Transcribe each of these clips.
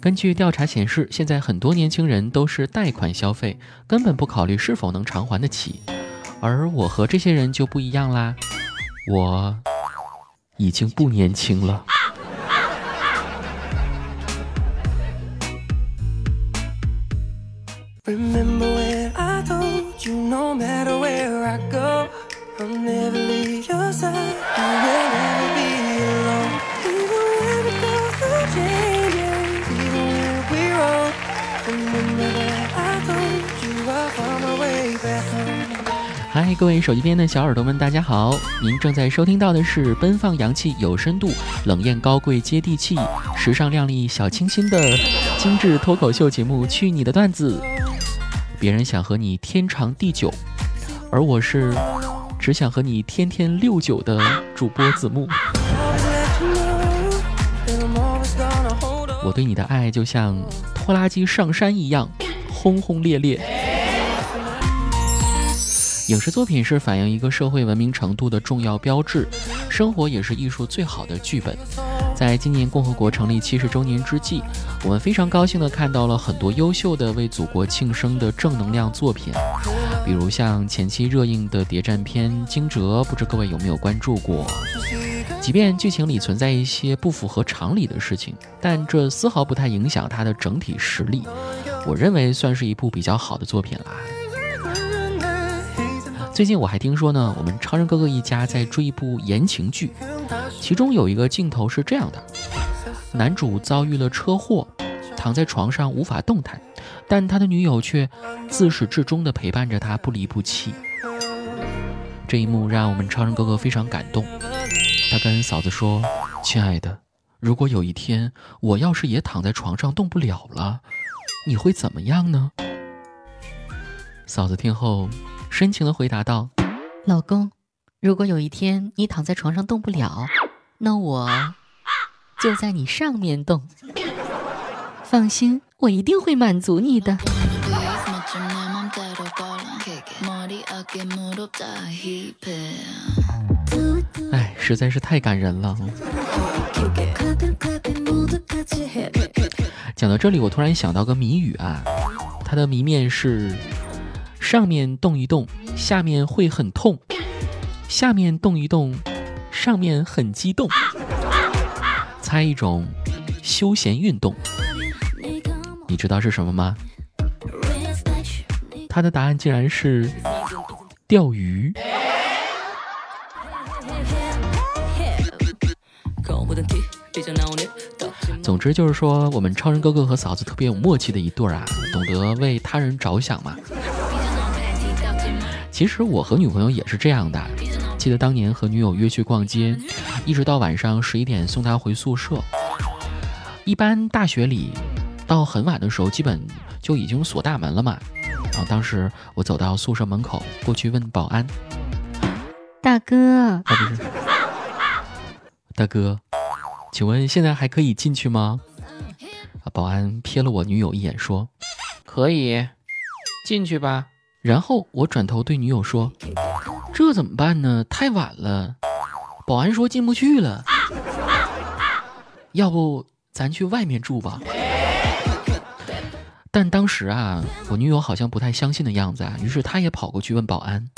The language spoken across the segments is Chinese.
根据调查显示，现在很多年轻人都是贷款消费，根本不考虑是否能偿还得起。而我和这些人就不一样啦，我已经不年轻了。各位手机边的小耳朵们，大家好！您正在收听到的是奔放洋气、有深度、冷艳高贵、接地气、时尚靓丽、小清新的精致脱口秀节目《去你的段子》。别人想和你天长地久，而我是只想和你天天六九的主播子木。我对你的爱就像拖拉机上山一样，轰轰烈烈。影视作品是反映一个社会文明程度的重要标志，生活也是艺术最好的剧本。在今年共和国成立七十周年之际，我们非常高兴地看到了很多优秀的为祖国庆生的正能量作品，比如像前期热映的谍战片《惊蛰》，不知各位有没有关注过？即便剧情里存在一些不符合常理的事情，但这丝毫不太影响它的整体实力。我认为算是一部比较好的作品啦。最近我还听说呢，我们超人哥哥一家在追一部言情剧，其中有一个镜头是这样的：男主遭遇了车祸，躺在床上无法动弹，但他的女友却自始至终的陪伴着他，不离不弃。这一幕让我们超人哥哥非常感动，他跟嫂子说：“亲爱的，如果有一天我要是也躺在床上动不了了，你会怎么样呢？”嫂子听后。深情的回答道：“老公，如果有一天你躺在床上动不了，那我就在你上面动。放心，我一定会满足你的。”哎，实在是太感人了。讲到这里，我突然想到个谜语啊，它的谜面是。上面动一动，下面会很痛；下面动一动，上面很激动。猜一种休闲运动，你知道是什么吗？他的答案竟然是钓鱼。总之就是说，我们超人哥哥和嫂子特别有默契的一对儿啊，懂得为他人着想嘛。其实我和女朋友也是这样的。记得当年和女友约去逛街，一直到晚上十一点送她回宿舍。一般大学里，到很晚的时候基本就已经锁大门了嘛。然后当时我走到宿舍门口，过去问保安：“大哥，不是，大哥，请问现在还可以进去吗？”保安瞥了我女友一眼，说：“可以，进去吧。”然后我转头对女友说：“这怎么办呢？太晚了。”保安说：“进不去了。”要不咱去外面住吧？但当时啊，我女友好像不太相信的样子啊，于是她也跑过去问保安：“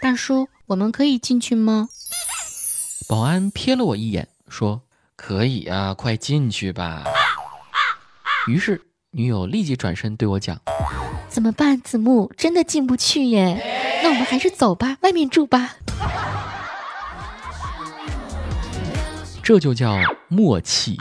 大叔，我们可以进去吗？”保安瞥了我一眼，说：“可以啊，快进去吧。”于是女友立即转身对我讲。怎么办？子木真的进不去耶，那我们还是走吧，外面住吧。这就叫默契。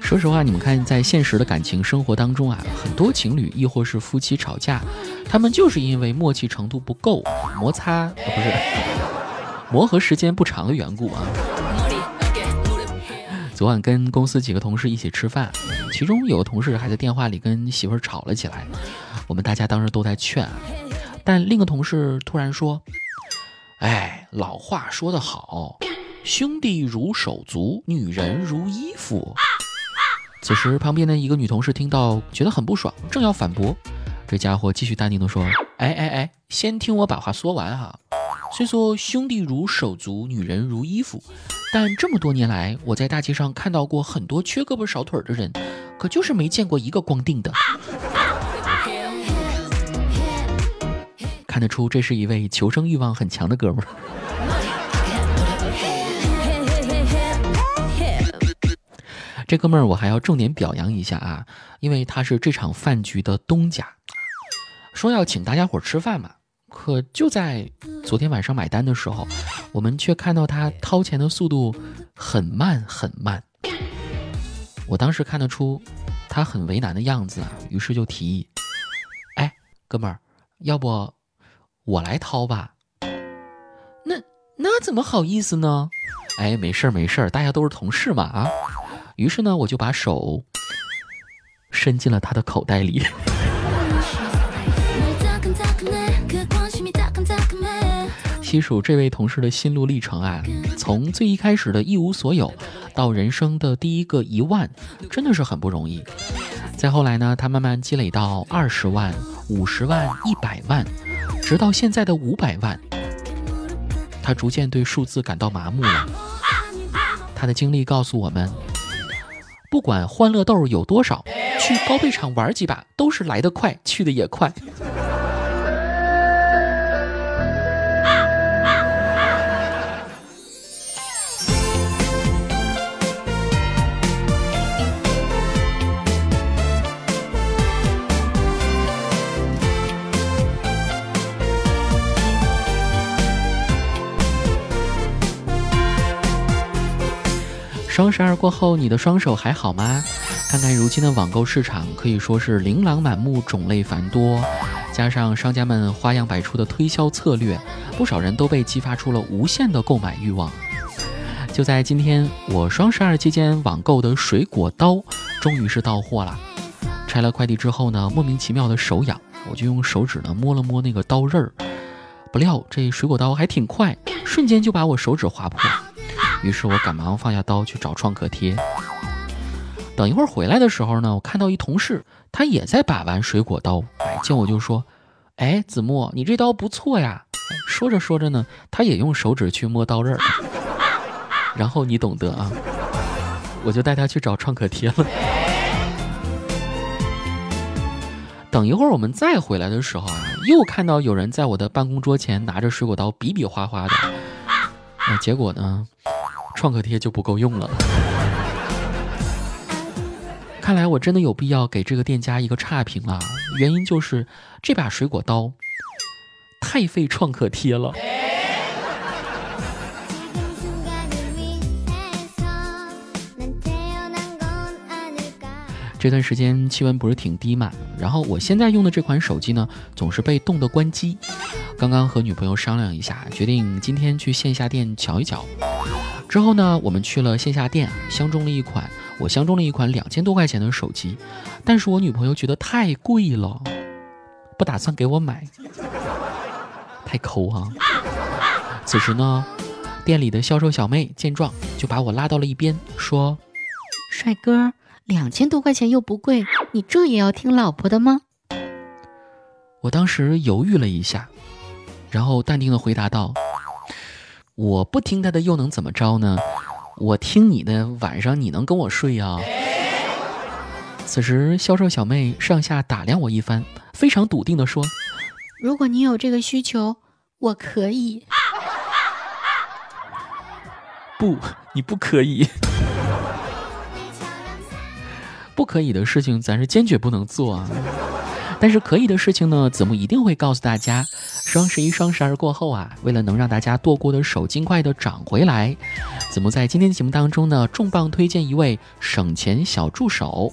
说实话，你们看，在现实的感情生活当中啊，很多情侣亦或是夫妻吵架，他们就是因为默契程度不够，摩擦不是磨合时间不长的缘故啊。昨晚跟公司几个同事一起吃饭，其中有个同事还在电话里跟媳妇儿吵了起来。我们大家当时都在劝，但另一个同事突然说：“哎，老话说得好，兄弟如手足，女人如衣服。”此时旁边的一个女同事听到，觉得很不爽，正要反驳，这家伙继续淡定地说：“哎哎哎，先听我把话说完哈。虽说兄弟如手足，女人如衣服，但这么多年来，我在大街上看到过很多缺胳膊少腿的人，可就是没见过一个光腚的。看得出，这是一位求生欲望很强的哥们儿。这哥们儿，我还要重点表扬一下啊，因为他是这场饭局的东家，说要请大家伙吃饭嘛。可就在昨天晚上买单的时候，我们却看到他掏钱的速度很慢很慢。我当时看得出他很为难的样子，于是就提议：“哎，哥们儿，要不我来掏吧？”那那怎么好意思呢？哎，没事儿没事儿，大家都是同事嘛啊。于是呢，我就把手伸进了他的口袋里。细数这位同事的心路历程啊，从最一开始的一无所有，到人生的第一个一万，真的是很不容易。再后来呢，他慢慢积累到二十万、五十万、一百万，直到现在的五百万，他逐渐对数字感到麻木了。他的经历告诉我们。不管欢乐豆有多少，去高倍场玩几把都是来得快，去的也快。双十二过后，你的双手还好吗？看看如今的网购市场，可以说是琳琅满目，种类繁多，加上商家们花样百出的推销策略，不少人都被激发出了无限的购买欲望。就在今天，我双十二期间网购的水果刀终于是到货了。拆了快递之后呢，莫名其妙的手痒，我就用手指呢摸了摸那个刀刃儿，不料这水果刀还挺快，瞬间就把我手指划破。于是我赶忙放下刀去找创可贴。等一会儿回来的时候呢，我看到一同事，他也在把玩水果刀。见我就说：“哎，子墨，你这刀不错呀。”说着说着呢，他也用手指去摸刀刃。然后你懂得啊，我就带他去找创可贴了。等一会儿我们再回来的时候啊，又看到有人在我的办公桌前拿着水果刀比比划划的。那结果呢？创可贴就不够用了。看来我真的有必要给这个店家一个差评了。原因就是这把水果刀太费创可贴了。这段时间气温不是挺低嘛，然后我现在用的这款手机呢，总是被冻得关机。刚刚和女朋友商量一下，决定今天去线下店瞧一瞧。之后呢，我们去了线下店，相中了一款，我相中了一款两千多块钱的手机，但是我女朋友觉得太贵了，不打算给我买，太抠啊。此时呢，店里的销售小妹见状，就把我拉到了一边，说：“帅哥。”两千多块钱又不贵，你这也要听老婆的吗？我当时犹豫了一下，然后淡定的回答道：“我不听他的又能怎么着呢？我听你的，晚上你能跟我睡啊？”此时销售小妹上下打量我一番，非常笃定的说：“如果你有这个需求，我可以。”不，你不可以。不可以的事情，咱是坚决不能做啊！但是可以的事情呢，子木一定会告诉大家。双十一、双十二过后啊，为了能让大家剁过的手尽快的涨回来，子木在今天的节目当中呢，重磅推荐一位省钱小助手。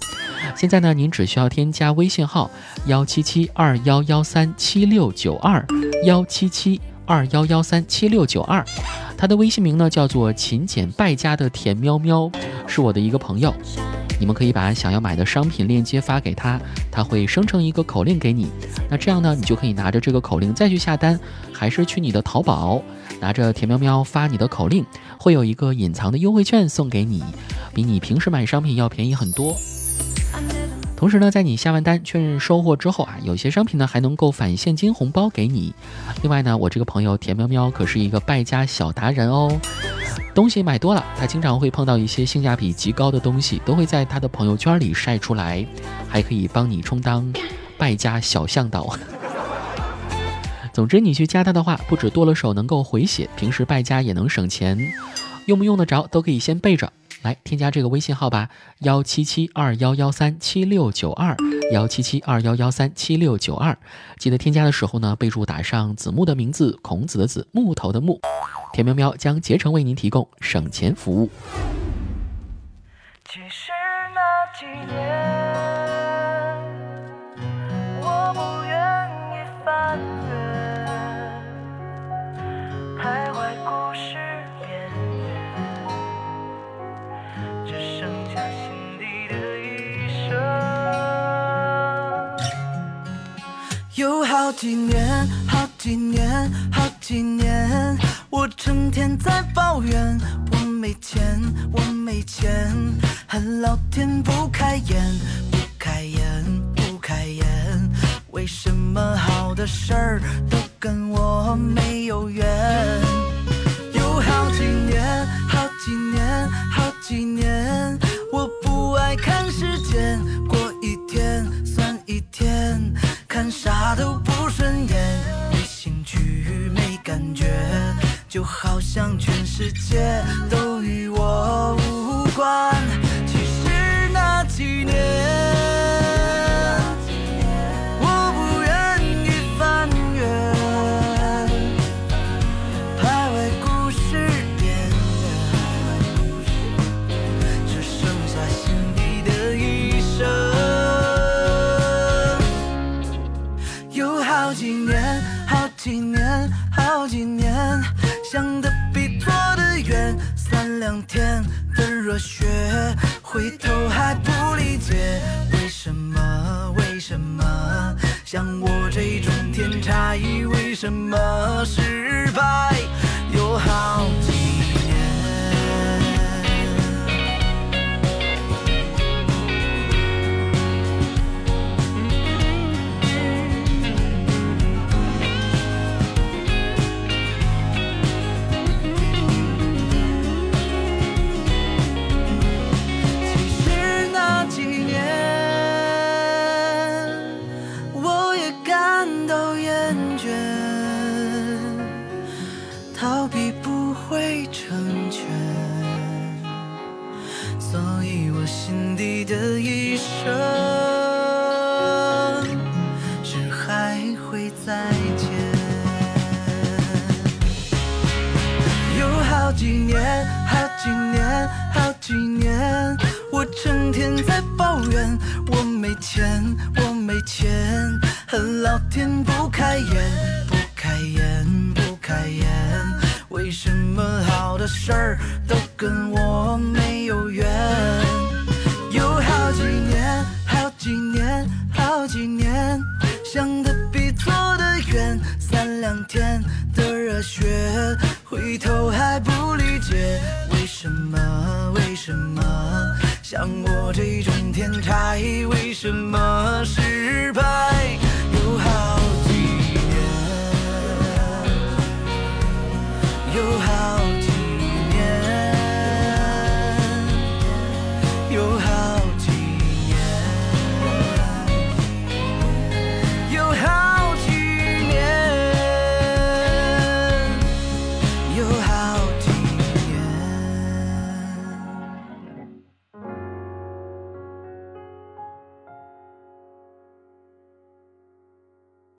现在呢，您只需要添加微信号幺七七二幺幺三七六九二幺七七二幺幺三七六九二，他的微信名呢叫做勤俭败家的甜喵喵，是我的一个朋友。你们可以把想要买的商品链接发给他，他会生成一个口令给你。那这样呢，你就可以拿着这个口令再去下单，还是去你的淘宝，拿着甜喵喵发你的口令，会有一个隐藏的优惠券送给你，比你平时买商品要便宜很多。同时呢，在你下完单确认收货之后啊，有些商品呢还能够返现金红包给你。另外呢，我这个朋友田喵喵可是一个败家小达人哦，东西买多了，他经常会碰到一些性价比极高的东西，都会在他的朋友圈里晒出来，还可以帮你充当败家小向导。总之，你去加他的话，不止剁了手能够回血，平时败家也能省钱，用不用得着都可以先备着。来添加这个微信号吧，幺七七二幺幺三七六九二，幺七七二幺幺三七六九二。记得添加的时候呢，备注打上子木的名字，孔子的子，木头的木。田喵喵将竭诚为您提供省钱服务。其实那几年。有好几年，好几年，好几年，成天在抱怨我没钱，我没钱，恨老天不开眼，不开眼，不开眼，为什么好的事儿都跟我没有缘？有好几年，好几年，好几年，我不爱看时间。啥世界都与我无关其实那几年我不愿意翻阅还为故事编织只剩下心底的一声有好几年好几年好几年想的比干两天的热血回头还不理解为什么？为什么像我这种天才，为什么失败有好几我成天在抱怨我没钱，我没钱，恨老天不开眼，不开眼，不开眼，为什么好的事儿都跟我没有缘？有好几年，好几年，好几年，想的比做的远，三两天的热血，回头还不理解。为什么？为什么像我这种天才，为什么失败有好几年？有好几。